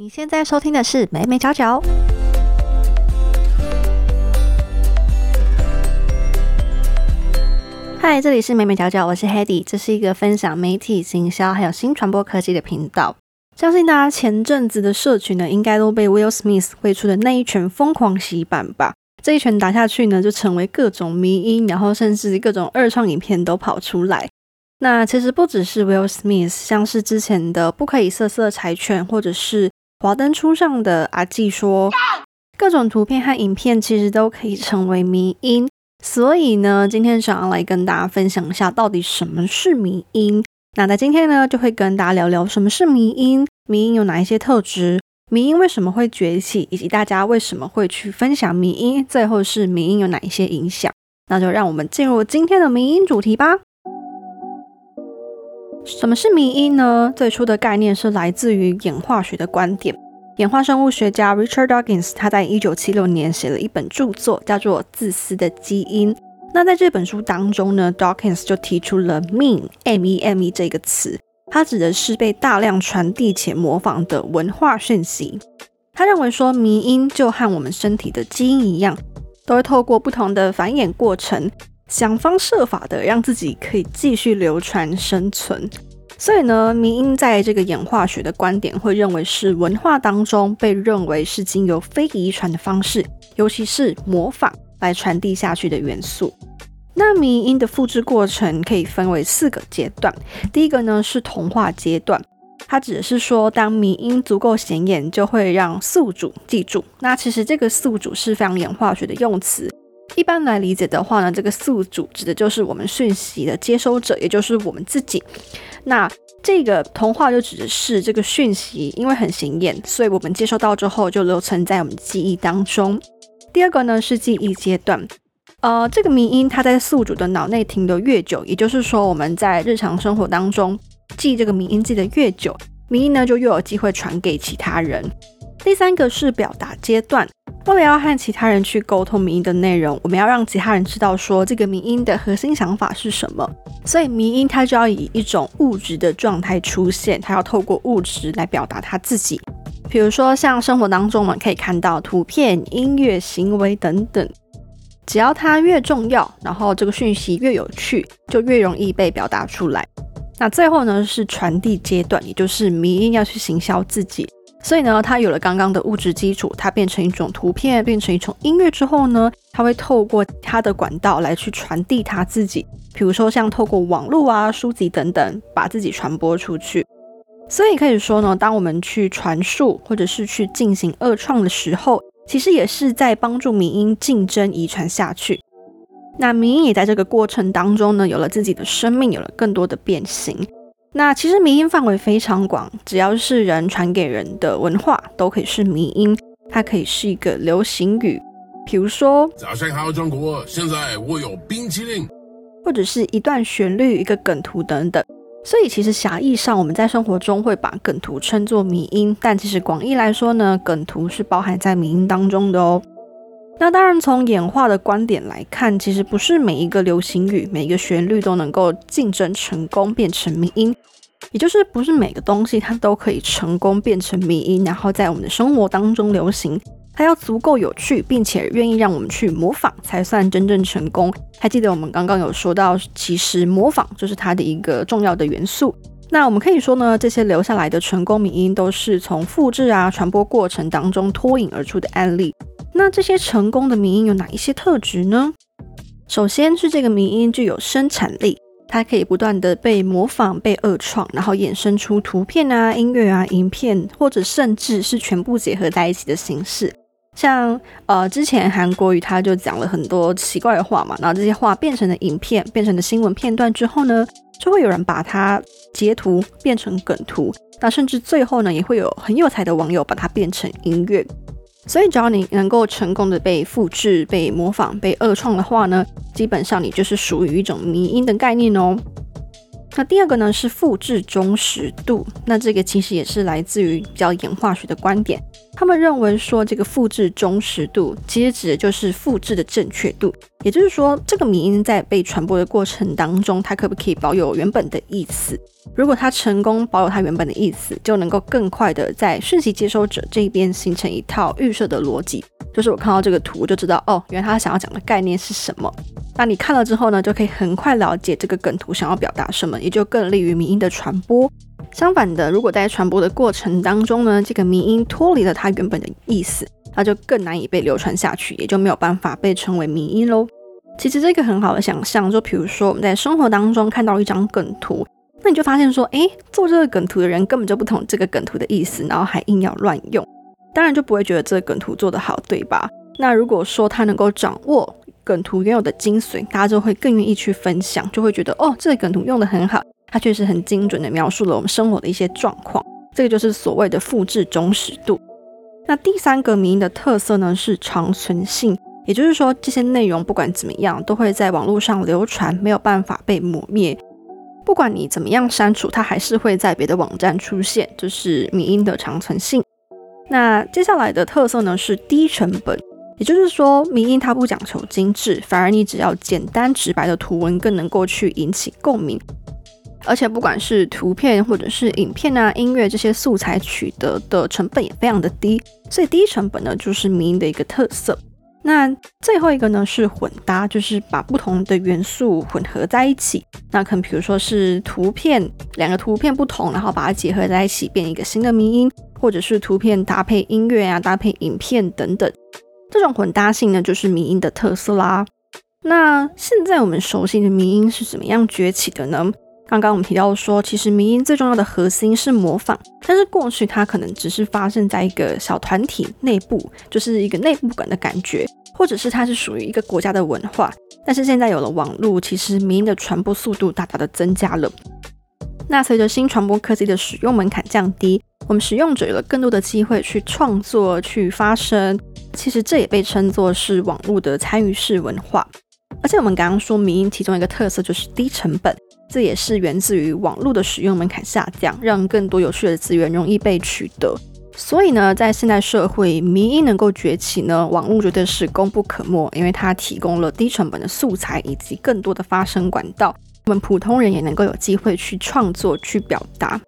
你现在收听的是美美角角。嗨，这里是美美角角，我是 Hedy，这是一个分享媒体行销还有新传播科技的频道。相信大家前阵子的社群呢，应该都被 Will Smith 挥出的那一拳疯狂洗版吧？这一拳打下去呢，就成为各种迷音，然后甚至各种二创影片都跑出来。那其实不只是 Will Smith，像是之前的不可以色色柴犬，或者是华灯初上的阿纪说，各种图片和影片其实都可以成为迷音。所以呢，今天想要来跟大家分享一下，到底什么是迷音。那在今天呢，就会跟大家聊聊什么是迷音，迷音有哪一些特质，迷音为什么会崛起，以及大家为什么会去分享迷音，最后是迷音有哪一些影响。那就让我们进入今天的迷音主题吧。什么是迷因呢？最初的概念是来自于演化学的观点。演化生物学家 Richard Dawkins 他在一九七六年写了一本著作，叫做《自私的基因》。那在这本书当中呢，Dawkins 就提出了 “meme” 这个词，它指的是被大量传递且模仿的文化讯息。他认为说，迷因就和我们身体的基因一样，都会透过不同的繁衍过程。想方设法的让自己可以继续流传生存，所以呢，迷音在这个演化学的观点会认为是文化当中被认为是经由非遗传的方式，尤其是模仿来传递下去的元素。那迷音的复制过程可以分为四个阶段，第一个呢是同化阶段，它指的是说当迷音足够显眼，就会让宿主记住。那其实这个宿主是非常演化学的用词。一般来理解的话呢，这个宿主指的就是我们讯息的接收者，也就是我们自己。那这个童话就指的是这个讯息，因为很显眼，所以我们接收到之后就留存在我们记忆当中。第二个呢是记忆阶段，呃，这个迷音它在宿主的脑内停留越久，也就是说我们在日常生活当中记这个迷音记得越久，迷音呢就越有机会传给其他人。第三个是表达阶段。为了要和其他人去沟通迷音的内容，我们要让其他人知道说这个迷音的核心想法是什么。所以迷音它就要以一种物质的状态出现，它要透过物质来表达它自己。比如说像生活当中我们可以看到图片、音乐、行为等等，只要它越重要，然后这个讯息越有趣，就越容易被表达出来。那最后呢是传递阶段，也就是迷音要去行销自己。所以呢，它有了刚刚的物质基础，它变成一种图片，变成一种音乐之后呢，它会透过它的管道来去传递它自己，比如说像透过网络啊、书籍等等，把自己传播出去。所以可以说呢，当我们去传述或者是去进行二创的时候，其实也是在帮助民音竞争遗传下去。那民音也在这个过程当中呢，有了自己的生命，有了更多的变形。那其实迷音范围非常广，只要是人传给人的文化，都可以是迷音。它可以是一个流行语，比如说早上好中国，现在我有冰淇淋，或者是一段旋律、一个梗图等等。所以其实狭义上，我们在生活中会把梗图称作迷音，但其实广义来说呢，梗图是包含在迷音当中的哦。那当然，从演化的观点来看，其实不是每一个流行语、每一个旋律都能够竞争成功变成迷音，也就是不是每个东西它都可以成功变成迷音，然后在我们的生活当中流行。它要足够有趣，并且愿意让我们去模仿，才算真正成功。还记得我们刚刚有说到，其实模仿就是它的一个重要的元素。那我们可以说呢，这些留下来的成功名音都是从复制啊传播过程当中脱颖而出的案例。那这些成功的迷音有哪一些特质呢？首先是这个迷音具有生产力，它可以不断的被模仿、被二创，然后衍生出图片啊、音乐啊、影片，或者甚至是全部结合在一起的形式。像呃，之前韩国语他就讲了很多奇怪的话嘛，然后这些话变成了影片，变成了新闻片段之后呢，就会有人把它截图变成梗图，那甚至最后呢，也会有很有才的网友把它变成音乐。所以，只要你能够成功的被复制、被模仿、被二创的话呢，基本上你就是属于一种迷因的概念哦。那第二个呢是复制忠实度，那这个其实也是来自于比较演化学的观点。他们认为说，这个复制忠实度其实指的就是复制的正确度，也就是说，这个迷音在被传播的过程当中，它可不可以保有原本的意思？如果它成功保有它原本的意思，就能够更快的在讯息接收者这边形成一套预设的逻辑，就是我看到这个图就知道，哦，原来他想要讲的概念是什么。那你看了之后呢，就可以很快了解这个梗图想要表达什么，也就更利于迷音的传播。相反的，如果在传播的过程当中呢，这个迷音脱离了它原本的意思，那就更难以被流传下去，也就没有办法被称为迷音喽。其实这个很好的想象，就比如说我们在生活当中看到一张梗图，那你就发现说，诶，做这个梗图的人根本就不懂这个梗图的意思，然后还硬要乱用，当然就不会觉得这个梗图做得好，对吧？那如果说他能够掌握。梗图原有的精髓，大家就会更愿意去分享，就会觉得哦，这个梗图用的很好，它确实很精准的描述了我们生活的一些状况。这个就是所谓的复制忠实度。那第三个名的特色呢是长存性，也就是说这些内容不管怎么样都会在网络上流传，没有办法被抹灭。不管你怎么样删除，它还是会在别的网站出现，就是米音的长存性。那接下来的特色呢是低成本。也就是说，民音它不讲求精致，反而你只要简单直白的图文，更能够去引起共鸣。而且不管是图片或者是影片啊、音乐这些素材取得的成本也非常的低，所以低成本呢就是民音的一个特色。那最后一个呢是混搭，就是把不同的元素混合在一起。那可能比如说是图片，两个图片不同，然后把它结合在一起，变一个新的民音，或者是图片搭配音乐啊、搭配影片等等。这种混搭性呢，就是迷音的特色啦。那现在我们熟悉的迷音是怎么样崛起的呢？刚刚我们提到说，其实迷音最重要的核心是模仿，但是过去它可能只是发生在一个小团体内部，就是一个内部感的感觉，或者是它是属于一个国家的文化。但是现在有了网络，其实迷音的传播速度大大的增加了。那随着新传播科技的使用门槛降低，我们使用者有了更多的机会去创作、去发声。其实这也被称作是网络的参与式文化。而且我们刚刚说，民音其中一个特色就是低成本，这也是源自于网络的使用门槛下降，让更多有趣的资源容易被取得。所以呢，在现代社会，民音能够崛起呢，网络绝对是功不可没，因为它提供了低成本的素材以及更多的发声管道。我们普通人也能够有机会去创作、去表达，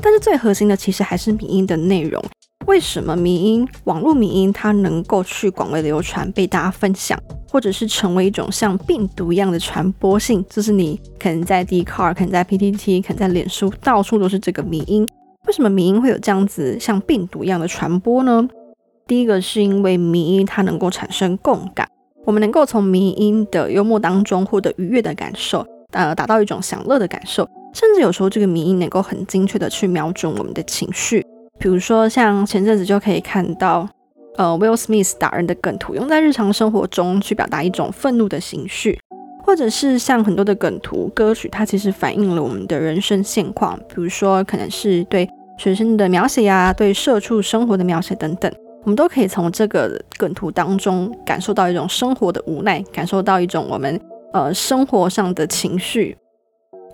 但是最核心的其实还是民音的内容。为什么民音、网络民音它能够去广为流传、被大家分享，或者是成为一种像病毒一样的传播性？就是你可能在 d c a r 可能在 PTT、可能在脸书，到处都是这个民音。为什么民音会有这样子像病毒一样的传播呢？第一个是因为民音它能够产生共感，我们能够从民音的幽默当中获得愉悦的感受。呃，达到一种享乐的感受，甚至有时候这个迷音能够很精确的去瞄准我们的情绪。比如说，像前阵子就可以看到，呃，Will Smith 打人的梗图用在日常生活中去表达一种愤怒的情绪，或者是像很多的梗图歌曲，它其实反映了我们的人生现况。比如说，可能是对学生的描写呀，对社畜生活的描写等等，我们都可以从这个梗图当中感受到一种生活的无奈，感受到一种我们。呃，生活上的情绪，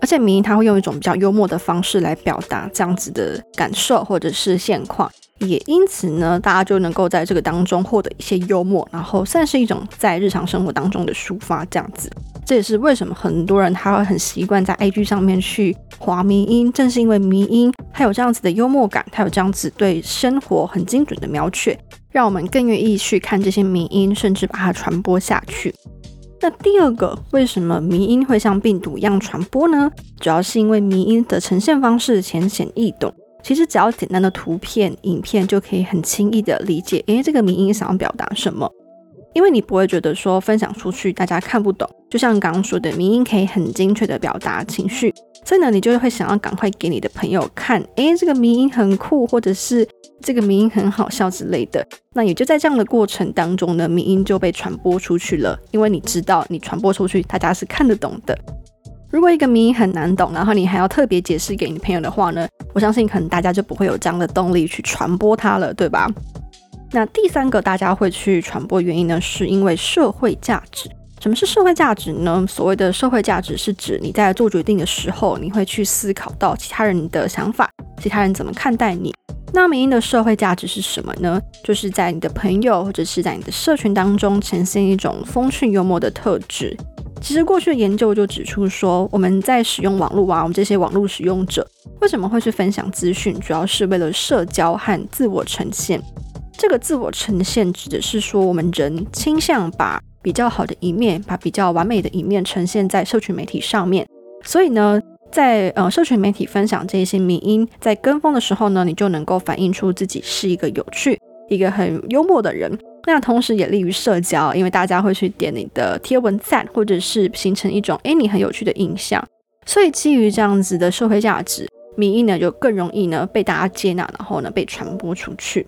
而且民音他会用一种比较幽默的方式来表达这样子的感受或者是现况，也因此呢，大家就能够在这个当中获得一些幽默，然后算是一种在日常生活当中的抒发，这样子。这也是为什么很多人他会很习惯在 IG 上面去滑民音，正是因为民音它有这样子的幽默感，它有这样子对生活很精准的描写，让我们更愿意去看这些民音，甚至把它传播下去。那第二个，为什么迷音会像病毒一样传播呢？主要是因为迷音的呈现方式浅显易懂，其实只要简单的图片、影片就可以很轻易的理解，诶，这个迷音想要表达什么。因为你不会觉得说分享出去大家看不懂，就像刚刚说的，迷音可以很精确的表达情绪，所以呢，你就会想要赶快给你的朋友看，诶，这个迷音很酷，或者是。这个民音很好笑之类的，那也就在这样的过程当中呢，民音就被传播出去了。因为你知道，你传播出去，大家是看得懂的。如果一个民音很难懂，然后你还要特别解释给你朋友的话呢，我相信可能大家就不会有这样的动力去传播它了，对吧？那第三个大家会去传播原因呢，是因为社会价值。什么是社会价值呢？所谓的社会价值是指你在做决定的时候，你会去思考到其他人的想法，其他人怎么看待你。那民音的社会价值是什么呢？就是在你的朋友或者是在你的社群当中呈现一种风趣幽默的特质。其实过去的研究就指出说，我们在使用网络啊，我们这些网络使用者为什么会去分享资讯，主要是为了社交和自我呈现。这个自我呈现指的是说，我们人倾向把比较好的一面，把比较完美的一面呈现在社群媒体上面，所以呢，在呃社群媒体分享这些迷音，在跟风的时候呢，你就能够反映出自己是一个有趣、一个很幽默的人。那同时也利于社交，因为大家会去点你的贴文赞，或者是形成一种哎你很有趣的印象。所以基于这样子的社会价值，民音呢就更容易呢被大家接纳，然后呢被传播出去。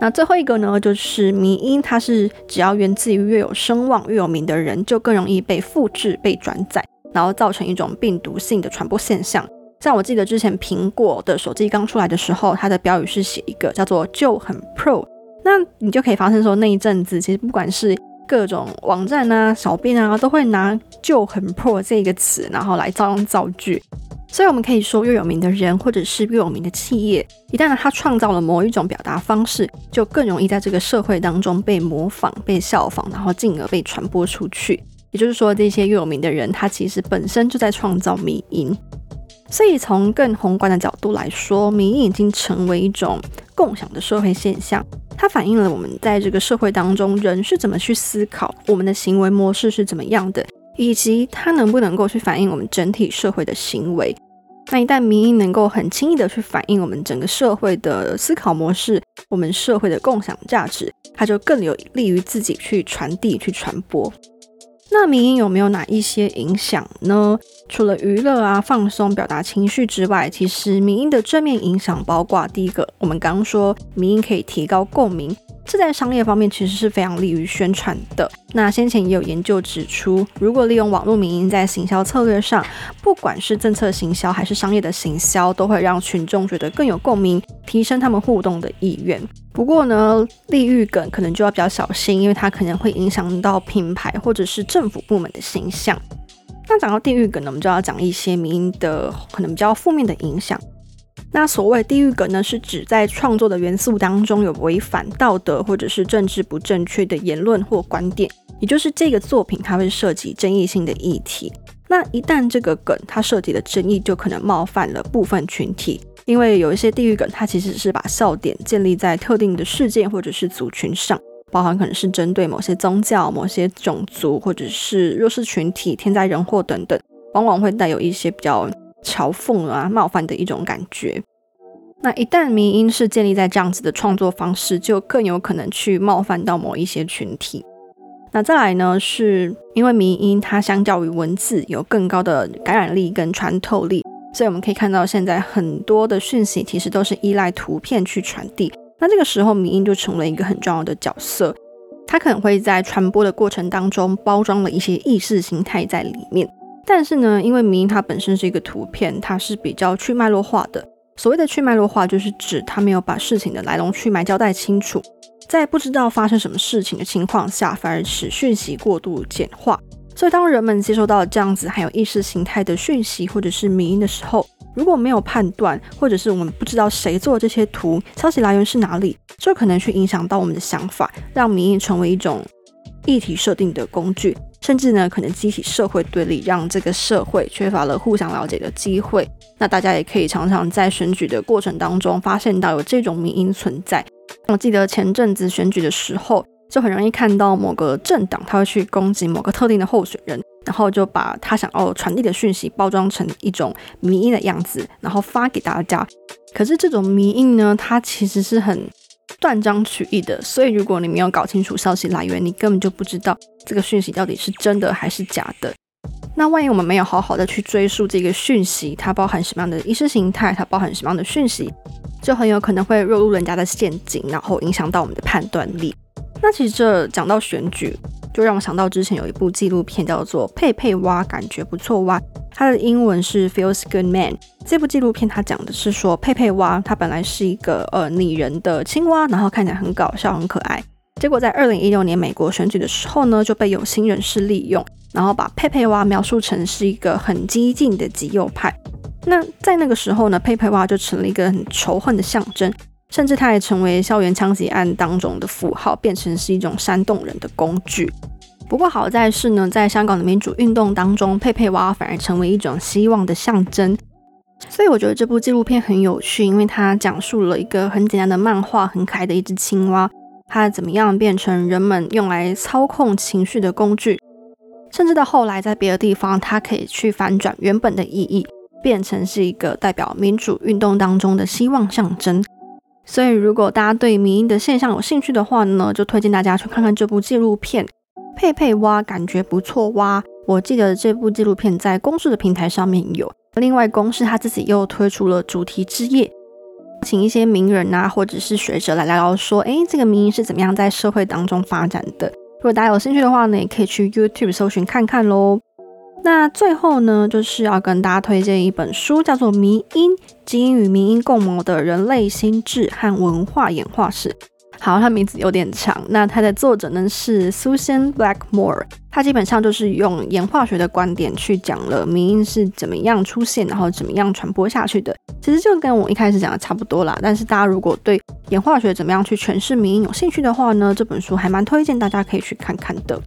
那最后一个呢，就是迷音，它是只要源自于越有声望、越有名的人，就更容易被复制、被转载，然后造成一种病毒性的传播现象。像我记得之前苹果的手机刚出来的时候，它的标语是写一个叫做“就很 Pro”，那你就可以发现说，那一阵子其实不管是各种网站啊、小编啊，都会拿“就很 Pro” 这个词，然后来造用造句。所以我们可以说，越有名的人或者是越有名的企业，一旦他创造了某一种表达方式，就更容易在这个社会当中被模仿、被效仿，然后进而被传播出去。也就是说，这些越有名的人，他其实本身就在创造迷因。所以从更宏观的角度来说，迷因已经成为一种共享的社会现象，它反映了我们在这个社会当中人是怎么去思考，我们的行为模式是怎么样的。以及它能不能够去反映我们整体社会的行为？那一旦民意能够很轻易的去反映我们整个社会的思考模式，我们社会的共享价值，它就更有利于自己去传递、去传播。那民音有没有哪一些影响呢？除了娱乐啊、放松、表达情绪之外，其实民音的正面影响包括第一个，我们刚刚说民音可以提高共鸣。这在商业方面其实是非常利于宣传的。那先前也有研究指出，如果利用网络民音在行销策略上，不管是政策行销还是商业的行销，都会让群众觉得更有共鸣，提升他们互动的意愿。不过呢，利欲梗可能就要比较小心，因为它可能会影响到品牌或者是政府部门的形象。那讲到地域梗呢，我们就要讲一些民音的可能比较负面的影响。那所谓地狱梗呢，是指在创作的元素当中有违反道德或者是政治不正确的言论或观点，也就是这个作品它会涉及争议性的议题。那一旦这个梗它涉及的争议，就可能冒犯了部分群体，因为有一些地狱梗它其实是把笑点建立在特定的事件或者是族群上，包含可能是针对某些宗教、某些种族或者是弱势群体、天灾人祸等等，往往会带有一些比较。嘲讽啊，冒犯的一种感觉。那一旦迷音是建立在这样子的创作方式，就更有可能去冒犯到某一些群体。那再来呢，是因为迷音它相较于文字有更高的感染力跟穿透力，所以我们可以看到现在很多的讯息其实都是依赖图片去传递。那这个时候迷音就成了一个很重要的角色，它可能会在传播的过程当中包装了一些意识形态在里面。但是呢，因为迷音它本身是一个图片，它是比较去脉络化的。所谓的去脉络化，就是指它没有把事情的来龙去脉交代清楚，在不知道发生什么事情的情况下，反而使讯息过度简化。所以，当人们接收到这样子含有意识形态的讯息或者是迷音的时候，如果没有判断，或者是我们不知道谁做这些图，消息来源是哪里，就可能去影响到我们的想法，让迷音成为一种议题设定的工具。甚至呢，可能激起社会对立，让这个社会缺乏了互相了解的机会。那大家也可以常常在选举的过程当中发现到有这种民音存在。我记得前阵子选举的时候，就很容易看到某个政党他会去攻击某个特定的候选人，然后就把他想要传递的讯息包装成一种民音的样子，然后发给大家。可是这种民音呢，它其实是很。断章取义的，所以如果你没有搞清楚消息来源，你根本就不知道这个讯息到底是真的还是假的。那万一我们没有好好的去追溯这个讯息，它包含什么样的意识形态，它包含什么样的讯息，就很有可能会落入人家的陷阱，然后影响到我们的判断力。那其实这讲到选举。就让我想到之前有一部纪录片叫做《佩佩蛙》，感觉不错蛙，它的英文是 Feels Good Man。这部纪录片它讲的是说，佩佩蛙它本来是一个呃拟人的青蛙，然后看起来很搞笑、很可爱。结果在二零一六年美国选举的时候呢，就被有心人士利用，然后把佩佩蛙描述成是一个很激进的极右派。那在那个时候呢，佩佩蛙就成了一个很仇恨的象征，甚至它也成为校园枪击案当中的符号，变成是一种煽动人的工具。不过好在是呢，在香港的民主运动当中，佩佩蛙反而成为一种希望的象征。所以我觉得这部纪录片很有趣，因为它讲述了一个很简单的漫画，很可爱的一只青蛙，它怎么样变成人们用来操控情绪的工具，甚至到后来在别的地方，它可以去反转原本的意义。变成是一个代表民主运动当中的希望象征，所以如果大家对民音的现象有兴趣的话呢，就推荐大家去看看这部纪录片。佩佩蛙感觉不错哇！我记得这部纪录片在公视的平台上面有，另外公视他自己又推出了主题之夜，请一些名人啊或者是学者来聊聊说，哎，这个民音是怎么样在社会当中发展的。如果大家有兴趣的话呢，也可以去 YouTube 搜寻看看喽。那最后呢，就是要跟大家推荐一本书，叫做《迷音：基因与迷音共谋的人类心智和文化演化史》。好，它名字有点长。那它的作者呢是 Susan Blackmore，它基本上就是用演化学的观点去讲了迷音是怎么样出现，然后怎么样传播下去的。其实就跟我一开始讲的差不多啦。但是大家如果对演化学怎么样去诠释迷音有兴趣的话呢，这本书还蛮推荐大家可以去看看的。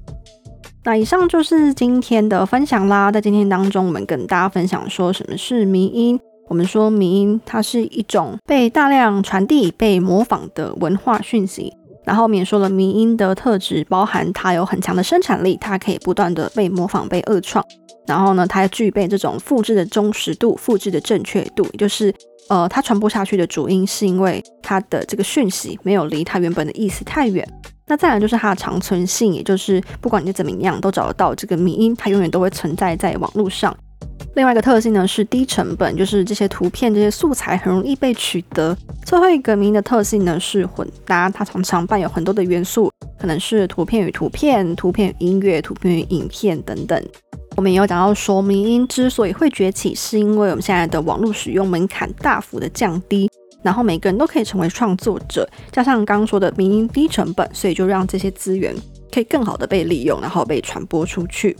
那以上就是今天的分享啦。在今天当中，我们跟大家分享说什么是迷音。我们说迷音，它是一种被大量传递、被模仿的文化讯息。然后我们也说了迷音的特质，包含它有很强的生产力，它可以不断的被模仿、被恶创。然后呢，它具备这种复制的忠实度、复制的正确度，也就是呃，它传播下去的主因是因为它的这个讯息没有离它原本的意思太远。那再来就是它的长存性，也就是不管你怎么样都找得到这个迷音，它永远都会存在在网络上。另外一个特性呢是低成本，就是这些图片、这些素材很容易被取得。最后一个迷音的特性呢是混搭，它常常伴有很多的元素，可能是图片与图片、图片与音乐、图片与影片等等。我们也有讲到说，迷音之所以会崛起，是因为我们现在的网络使用门槛大幅的降低。然后每个人都可以成为创作者，加上刚刚说的民音低成本，所以就让这些资源可以更好的被利用，然后被传播出去。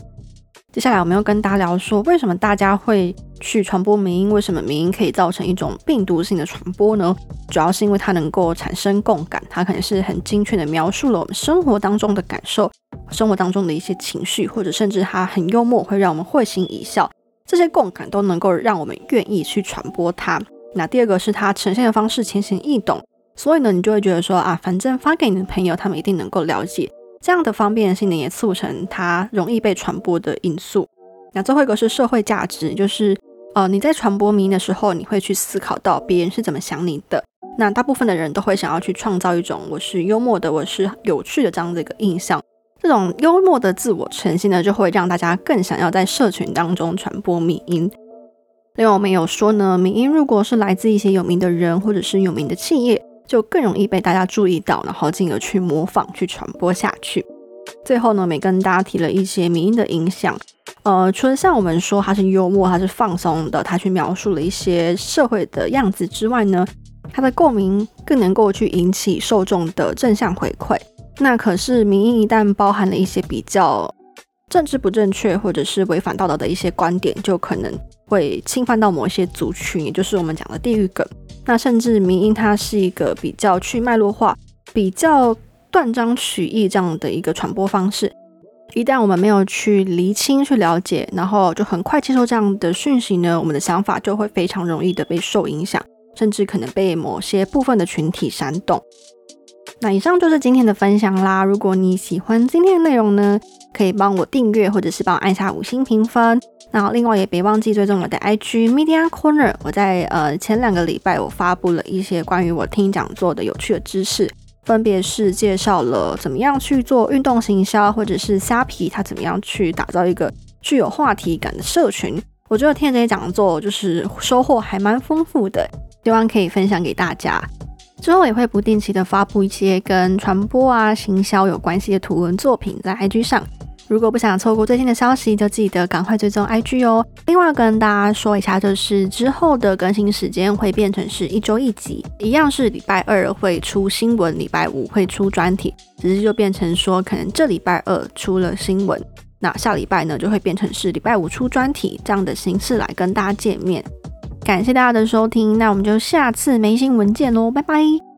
接下来我们要跟大家聊说，为什么大家会去传播民音？为什么民音可以造成一种病毒性的传播呢？主要是因为它能够产生共感，它可能是很精确的描述了我们生活当中的感受，生活当中的一些情绪，或者甚至它很幽默，会让我们会心一笑。这些共感都能够让我们愿意去传播它。那第二个是它呈现的方式浅显易懂，所以呢，你就会觉得说啊，反正发给你的朋友，他们一定能够了解。这样的方便性呢，也促成它容易被传播的因素。那最后一个是社会价值，就是呃，你在传播名的时候，你会去思考到别人是怎么想你的。那大部分的人都会想要去创造一种我是幽默的，我是有趣的这样的一个印象。这种幽默的自我呈现呢，就会让大家更想要在社群当中传播米音。另外，我们有说呢，民音如果是来自一些有名的人或者是有名的企业，就更容易被大家注意到，然后进而去模仿、去传播下去。最后呢，也跟大家提了一些民音的影响。呃，除了像我们说它是幽默、它是放松的，它去描述了一些社会的样子之外呢，它的共鸣更能够去引起受众的正向回馈。那可是民音一旦包含了一些比较政治不正确或者是违反道德的一些观点，就可能。会侵犯到某一些族群，也就是我们讲的地域梗。那甚至民音它是一个比较去脉络化、比较断章取义这样的一个传播方式。一旦我们没有去厘清、去了解，然后就很快接受这样的讯息呢，我们的想法就会非常容易的被受影响，甚至可能被某些部分的群体煽动。那以上就是今天的分享啦。如果你喜欢今天的内容呢，可以帮我订阅，或者是帮我按下五星评分。那另外也别忘记追踪我的 IG Media Corner。我在呃前两个礼拜我发布了一些关于我听讲座的有趣的知识，分别是介绍了怎么样去做运动行销，或者是虾皮它怎么样去打造一个具有话题感的社群。我觉得听这些讲座就是收获还蛮丰富的，希望可以分享给大家。之后也会不定期的发布一些跟传播啊、行销有关系的图文作品在 IG 上。如果不想错过最新的消息，就记得赶快追踪 IG 哦。另外跟大家说一下，就是之后的更新时间会变成是一周一集，一样是礼拜二会出新闻，礼拜五会出专题，只是就变成说，可能这礼拜二出了新闻，那下礼拜呢就会变成是礼拜五出专题这样的形式来跟大家见面。感谢大家的收听，那我们就下次没新闻见喽，拜拜。